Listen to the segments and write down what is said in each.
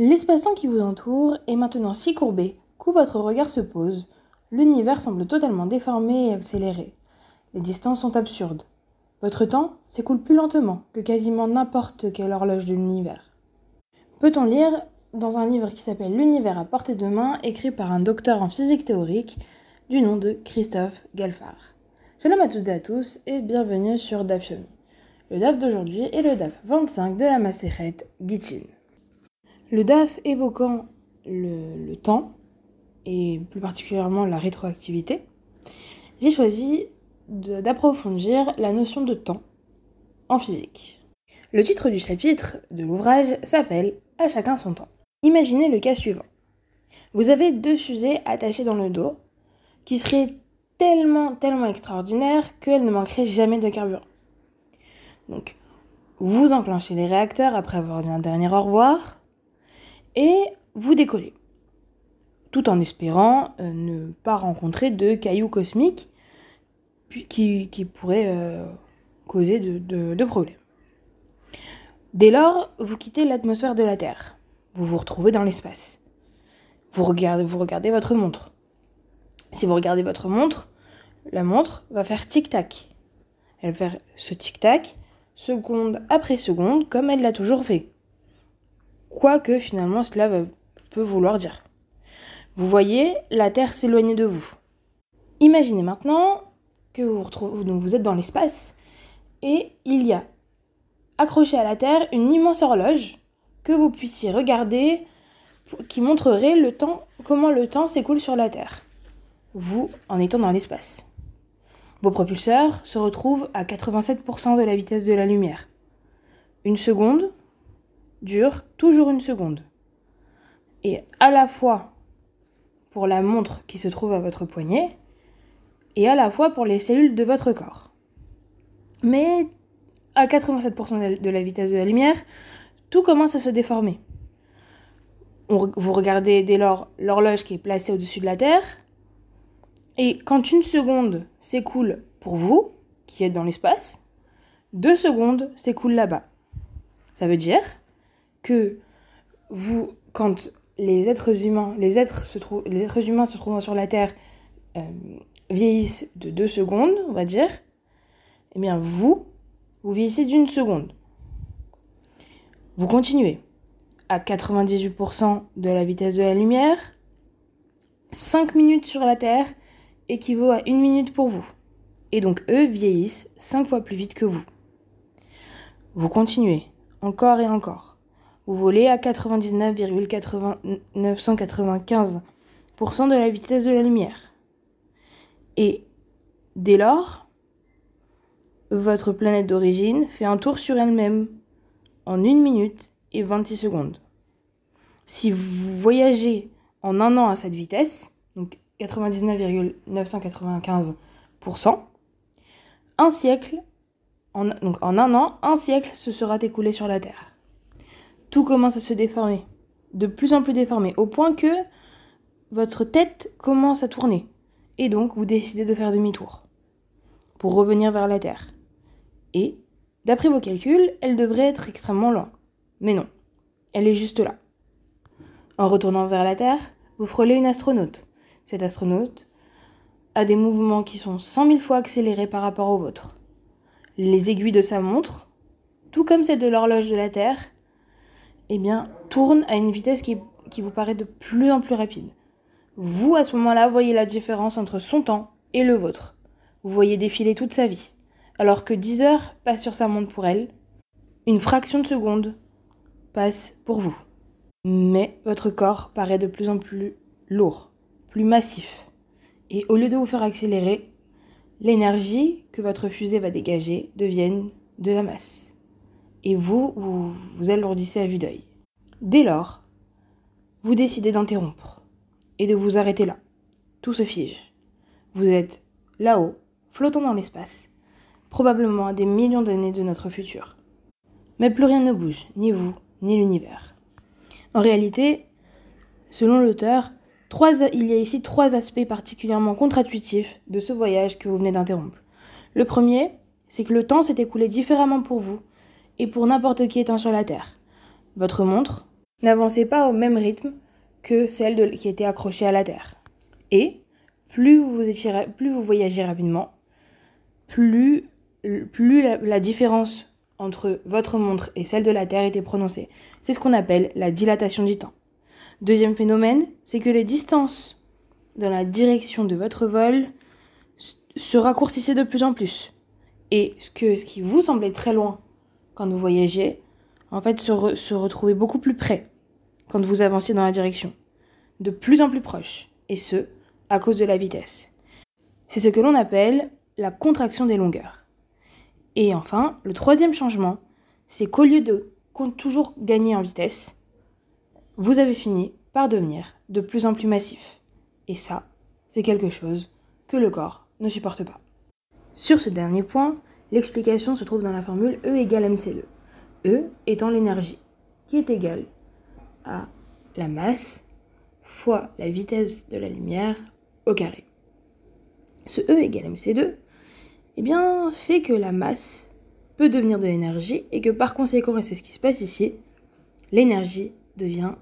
L'espace-temps qui vous entoure est maintenant si courbé qu'où votre regard se pose, l'univers semble totalement déformé et accéléré. Les distances sont absurdes. Votre temps s'écoule plus lentement que quasiment n'importe quelle horloge de l'univers. Peut-on lire dans un livre qui s'appelle L'univers à portée de main, écrit par un docteur en physique théorique du nom de Christophe Galfard. Shalom à toutes et à tous et bienvenue sur DAF Le DAF d'aujourd'hui est le DAF 25 de la Maseret Gitchin. Le DAF évoquant le, temps, et plus particulièrement la rétroactivité, j'ai choisi d'approfondir la notion de temps en physique. Le titre du chapitre de l'ouvrage s'appelle À chacun son temps. Imaginez le cas suivant. Vous avez deux fusées attachées dans le dos qui seraient tellement, tellement extraordinaires qu'elles ne manqueraient jamais de carburant. Donc, vous enclenchez les réacteurs après avoir dit un dernier au revoir, et vous décollez. Tout en espérant euh, ne pas rencontrer de cailloux cosmiques qui, qui pourraient euh, causer de, problèmes. Dès lors, vous quittez l'atmosphère de la Terre. Vous vous retrouvez dans l'espace. Vous regardez, vous regardez votre montre. Si vous regardez votre montre, la montre va faire tic-tac. Elle va faire ce tic-tac seconde après seconde comme elle l'a toujours fait quoi que finalement cela peut vouloir dire. Vous voyez la Terre s'éloigner de vous. Imaginez maintenant que vous, vous êtes dans l'espace et il y a accroché à la Terre une immense horloge que vous puissiez regarder qui montrerait le temps, comment le temps s'écoule sur la Terre, vous en étant dans l'espace. Vos propulseurs se retrouvent à 87% de la vitesse de la lumière. Une seconde, dure toujours une seconde. Et à la fois pour la montre qui se trouve à votre poignet et à la fois pour les cellules de votre corps. Mais à 87% de la vitesse de la lumière, tout commence à se déformer. vous regardez dès lors l'horloge qui est placée au-dessus de la Terre, et quand une seconde s'écoule pour vous, qui êtes dans l'espace, deux secondes s'écoulent là-bas. Ça veut dire que vous, quand les êtres humains, se trouvent, trouvant sur la Terre euh, vieillissent de deux secondes, on va dire, eh bien vous, vous vieillissez d'une seconde. Vous continuez à 98% de la vitesse de la lumière. 5 minutes sur la Terre équivaut à une minute pour vous. Et donc eux vieillissent 5 fois plus vite que vous. Vous continuez encore et encore vous volez à 99,995% de la vitesse de la lumière. Et dès lors, votre planète d'origine fait un tour sur elle-même en 1 minute et 26 secondes. Si vous voyagez en un an à cette vitesse, donc 99,995%, un siècle, en, donc en un an, un siècle se sera écoulé sur la Terre tout commence à se déformer, de plus en plus déformé, au point que votre tête commence à tourner. Et donc, vous décidez de faire demi-tour pour revenir vers la Terre. Et, d'après vos calculs, elle devrait être extrêmement loin. Mais non, elle est juste là. En retournant vers la Terre, vous frôlez une astronaute. Cette astronaute a des mouvements qui sont cent mille fois accélérés par rapport aux vôtres. Les aiguilles de sa montre, tout comme celles de l'horloge de la Terre, eh bien, tourne à une vitesse qui, vous paraît de plus en plus rapide. Vous, à ce moment-là, voyez la différence entre son temps et le vôtre. Vous voyez défiler toute sa vie. Alors que 10 heures passent sur sa montre pour elle, une fraction de seconde passe pour vous. Mais votre corps paraît de plus en plus lourd, plus massif. Et au lieu de vous faire accélérer, l'énergie que votre fusée va dégager devient de la masse et vous, vous, alourdissez à vue d'œil. Dès lors, vous décidez d'interrompre et de vous arrêter là. Tout se fige. Vous êtes là-haut, flottant dans l'espace, probablement à des millions d'années de notre futur. Mais plus rien ne bouge, ni vous, ni l'univers. En réalité, selon l'auteur, il y a ici trois aspects particulièrement contre-intuitifs de ce voyage que vous venez d'interrompre. Le premier, c'est que le temps s'est écoulé différemment pour vous et pour n'importe qui étant sur la Terre. Votre montre n'avancez pas au même rythme que celle qui était accrochée à la Terre. Et plus vous, plus vous voyagez rapidement, plus, la, différence entre votre montre et celle de la Terre était prononcée. C'est ce qu'on appelle la dilatation du temps. Deuxième phénomène, c'est que les distances dans la direction de votre vol se raccourcissaient de plus en plus. Et ce qui vous semblait très loin quand vous voyagez, en fait, se, se retrouvait beaucoup plus près quand vous avanciez dans la direction. De plus en plus proche. Et ce, à cause de la vitesse. C'est ce que l'on appelle la contraction des longueurs. Et enfin, le troisième changement, c'est qu'au lieu de toujours gagner en vitesse, vous avez fini par devenir de plus en plus massif. Et ça, c'est quelque chose que le corps ne supporte pas. Sur ce dernier point, l'explication se trouve dans la formule E égale mc2. E étant l'énergie, qui est égale à la masse fois la vitesse de la lumière au carré. Ce E égale mc2 eh bien, fait que la masse peut devenir de l'énergie et que par conséquent, et c'est ce qui se passe ici, l'énergie devient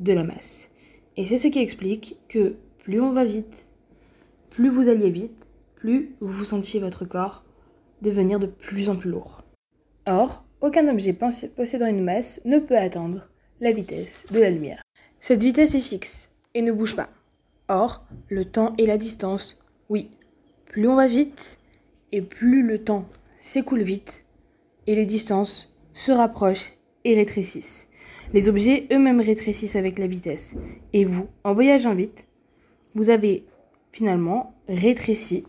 de la masse. Et c'est ce qui explique que plus on va vite, plus vous alliez vite, plus vous vous sentiez votre corps devenir de plus en plus lourd. Or, aucun objet possédant une masse ne peut atteindre la vitesse de la lumière. Cette vitesse est fixe et ne bouge pas. Or, le temps et la distance, oui. Plus on va vite, et plus le temps s'écoule vite, et les distances se rapprochent et rétrécissent. Les objets eux-mêmes rétrécissent avec la vitesse. Et vous, en voyageant vite, vous avez finalement rétréci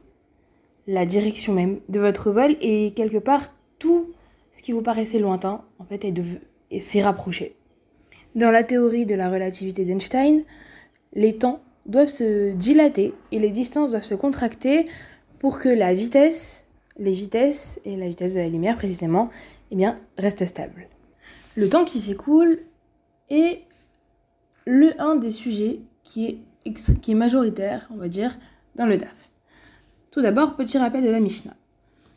la direction même de votre vol et quelque part tout ce qui vous paraissait lointain en fait s'est rapproché. Dans la théorie de la relativité d'Einstein, les temps doivent se dilater et les distances doivent se contracter pour que la vitesse, les vitesses et la vitesse de la lumière précisément, eh bien, restent stables. Le temps qui s'écoule est le un des sujets qui est, qui est majoritaire, on va dire, dans le DAF. Tout d'abord, petit rappel de la Mishnah.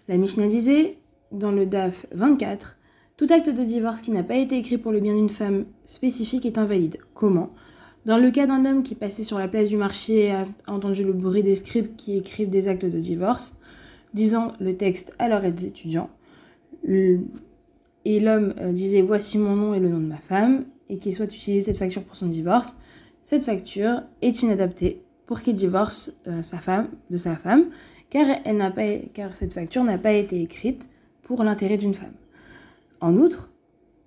La Mishnah disait, dans le DAF 24, tout acte de divorce qui n'a pas été écrit pour le bien d'une femme spécifique est invalide. Comment? Dans le cas d'un homme qui passait sur la place du marché et a entendu le bruit des scribes qui écrivent des actes de divorce, disant le texte à leurs étudiants, et l'homme euh, disait voici mon nom et le nom de ma femme, et qu'il souhaite utiliser cette facture pour son divorce, cette facture est inadaptée pour qu'il divorce euh, sa femme de sa femme, car, cette facture n'a pas été écrite pour l'intérêt d'une femme. En outre,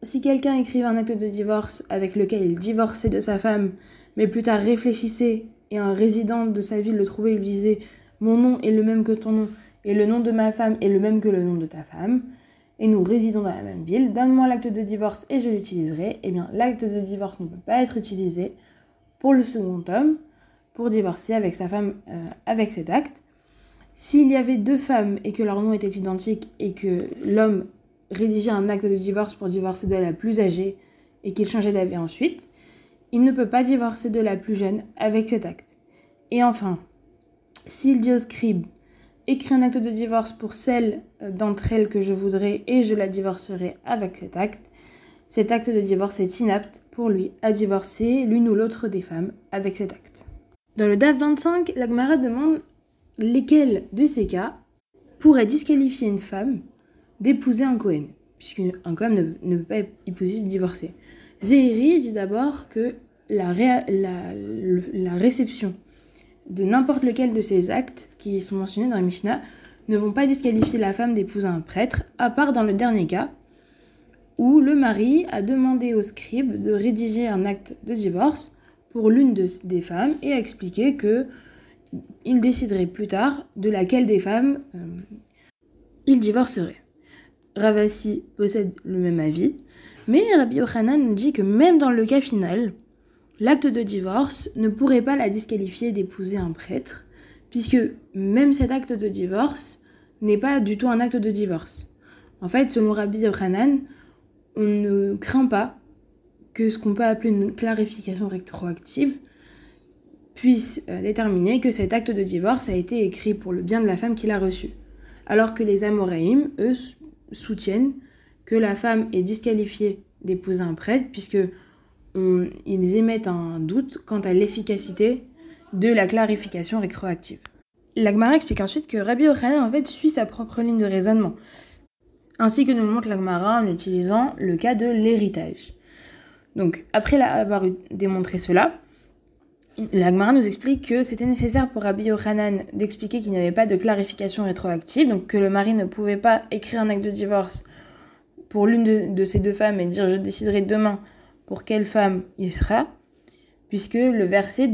si quelqu'un écrivait un acte de divorce avec lequel il divorçait de sa femme, mais plus tard réfléchissait et un résident de sa ville le trouvait et lui disait Mon nom est le même que ton nom, et le nom de ma femme est le même que le nom de ta femme, et nous résidons dans la même ville, donne-moi l'acte de divorce et je l'utiliserai, eh bien l'acte de divorce ne peut pas être utilisé pour le second homme, pour divorcer avec sa femme euh, avec cet acte. S'il y avait deux femmes et que leur nom était identique et que l'homme rédiger un acte de divorce pour divorcer de la plus âgée et qu'il changeait d'avis ensuite, il ne peut pas divorcer de la plus jeune avec cet acte. Et enfin, s'il dit au scribe écris un acte de divorce pour celle euh, d'entre elles que je voudrais et je la divorcerai avec cet acte, cet acte de divorce est inapte pour lui à divorcer l'une ou l'autre des femmes avec cet acte. Dans le DAF 25, l'Agmara demande lesquels de ces cas pourraient disqualifier une femme d'épouser un Cohen, puisqu'un Cohen ne, peut pas épouser divorcer. Zéhiri dit d'abord que la, la, réception de n'importe lequel de ces actes qui sont mentionnés dans la Mishnah ne vont pas disqualifier la femme d'épouser un prêtre, à part dans le dernier cas, où le mari a demandé au scribe de rédiger un acte de divorce pour l'une des femmes et a expliqué que il déciderait plus tard de laquelle des femmes euh, il divorcerait. Ravasi possède le même avis, mais Rabbi Yochanan dit que même dans le cas final, l'acte de divorce ne pourrait pas la disqualifier d'épouser un prêtre, puisque même cet acte de divorce n'est pas du tout un acte de divorce. En fait, selon Rabbi Yochanan, on ne craint pas que ce qu'on peut appeler une clarification rétroactive puisse euh, déterminer que cet acte de divorce a été écrit pour le bien de la femme qu'il a reçue. Alors que les Amoraïm, eux, soutiennent que la femme est disqualifiée d'épouser un prêtre, puisque ils émettent un doute quant à l'efficacité de la clarification rétroactive. L'Agmara explique ensuite que Rabbi Yochanan en fait suit sa propre ligne de raisonnement, ainsi que nous montre l'Agmara en utilisant le cas de l'héritage. Donc, après avoir démontré cela, l'Agmara nous explique que c'était nécessaire pour Rabbi d'expliquer qu'il n'y avait pas de clarification rétroactive, donc que le mari ne pouvait pas écrire un acte de divorce pour l'une de, de, ces deux femmes et dire je déciderai demain pour quelle femme il sera, puisque le verset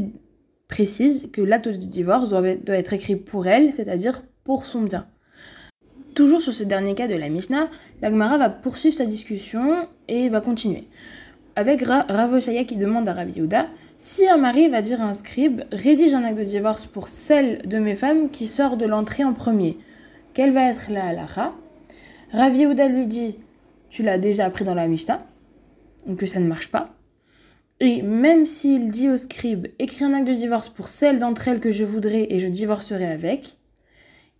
précise que l'acte de divorce doit, être écrit pour elle, c'est-à-dire pour son bien. Toujours sur ce dernier cas de la Mishnah, l'Agmara va poursuivre sa discussion et va continuer. Avec Ra qui demande à Rabbi si un mari va dire à un scribe rédige un acte de divorce pour celle de mes femmes qui sort de l'entrée en premier, quelle va être la halakha Rabbi lui dit tu l'as déjà appris dans la Mishnah, donc que ça ne marche pas. Et même s'il dit au scribe écris un acte de divorce pour celle d'entre elles que je voudrais et je divorcerai avec,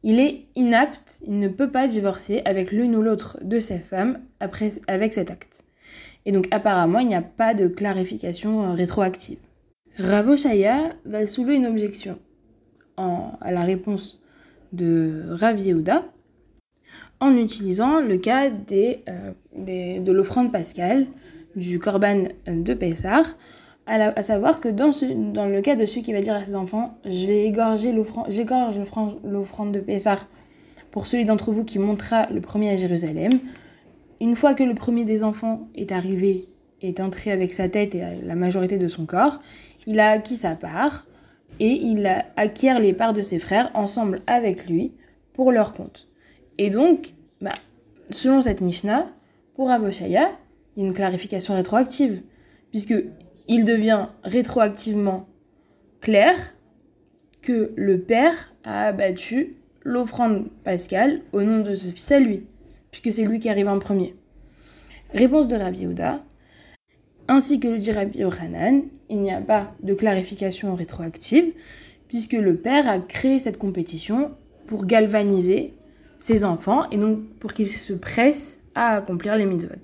il est inapte, il ne peut pas divorcer avec l'une ou l'autre de ses femmes après, avec cet acte. Et donc apparemment, il n'y a pas de clarification rétroactive. Ravoshaya va soulever une objection à la réponse de Rav en utilisant le cas euh, de l'offrande pascale du Corban de Pessah, à, savoir que dans, le cas de celui qui va dire à ses enfants Je vais égorger l'offrande de Pessah pour celui d'entre vous qui montera le premier à Jérusalem. Une fois que le premier des enfants est arrivé, est entré avec sa tête et la majorité de son corps, il a acquis sa part et il acquiert les parts de ses frères ensemble avec lui pour leur compte. Et donc, bah, selon cette Mishnah, pour Aboshaya, il y a une clarification rétroactive, puisque il devient rétroactivement clair que le père a abattu l'offrande pascale au nom de ce fils à lui, puisque c'est lui qui arrive en premier. Réponse de Rabbi Yehuda. Ainsi que le dit Rabbi Yochanan, il n'y a pas de clarification rétroactive, puisque le père a créé cette compétition pour galvaniser ses enfants et donc pour qu'ils se pressent à accomplir les mitzvot.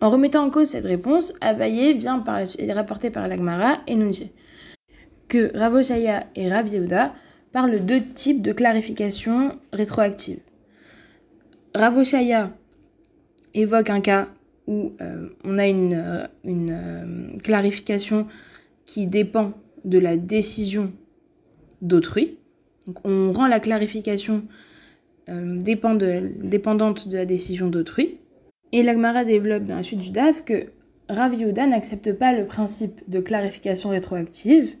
En remettant en cause cette réponse, Abaye vient par est rapporté par l'Agmara et nous dit que Raboshaya et Rav Yehuda parlent de deux types de clarification rétroactive. Raboshaya évoque un cas où euh, on a une, euh, euh, clarification qui dépend de la décision d'autrui. Donc on rend la clarification dépendante de la décision d'autrui. Et l'Agmara développe dans la suite du DAF que Rav Yehuda n'accepte pas le principe de clarification rétroactive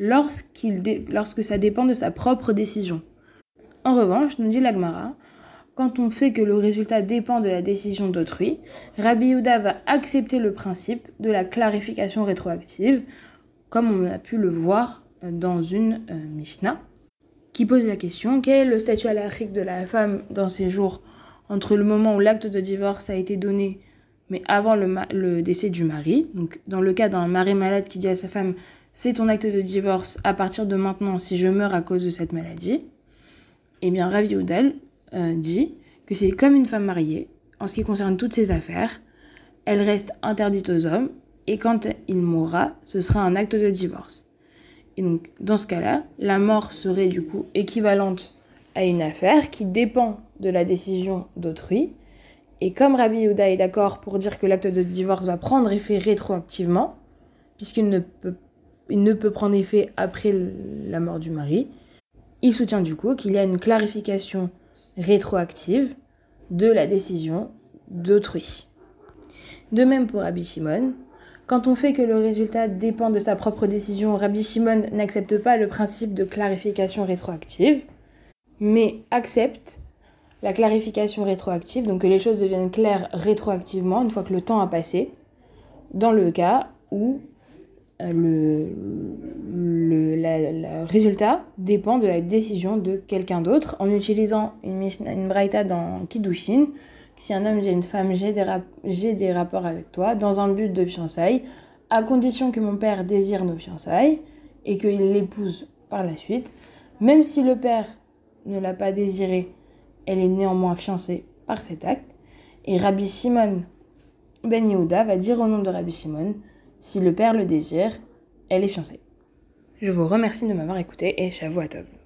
lorsque ça dépend de sa propre décision. En revanche, nous dit l'Agmara, quand on fait que le résultat dépend de la décision d'autrui, Rabbi va accepter le principe de la clarification rétroactive, comme on a pu le voir dans une euh, Mishnah, qui pose la question quel est le statut alarique de la femme dans ces jours entre le moment où l'acte de divorce a été donné, mais avant le, décès du mari? Donc, dans le cas d'un mari malade qui dit à sa femme c'est ton acte de divorce à partir de maintenant si je meurs à cause de cette maladie, eh bien Ravi Oudal euh, dit que c'est comme une femme mariée en ce qui concerne toutes ses affaires. Elle reste interdite aux hommes et quand il mourra, ce sera un acte de divorce. Et donc, dans ce cas-là, la mort serait du coup équivalente à une affaire qui dépend de la décision d'autrui. Et comme Rabbi Yehuda est d'accord pour dire que l'acte de divorce va prendre effet rétroactivement, puisqu'il ne peut, il ne peut prendre effet après la mort du mari, il soutient du coup qu'il y a une clarification rétroactive de la décision d'autrui. De même pour Rabbi Shimon, quand on fait que le résultat dépend de sa propre décision, Rabbi Shimon n'accepte pas le principe de clarification rétroactive mais accepte la clarification rétroactive, donc que les choses deviennent claires rétroactivement une fois que le temps a passé, dans le cas où euh, le, résultat dépend de la décision de quelqu'un d'autre en utilisant une, braïta dans Kiddushin. Si un homme, j'ai une femme, j'ai des, rapports avec toi dans un but de fiançailles, à condition que mon père désire nos fiançailles et qu'il l'épouse par la suite. Même si le père ne l'a pas désirée, elle est néanmoins fiancée par cet acte. Et Rabbi Simon Ben Yehuda va dire au nom de Rabbi Shimon Si le père le désire, elle est fiancée. Je vous remercie de m'avoir écouté et Shavuot Tov.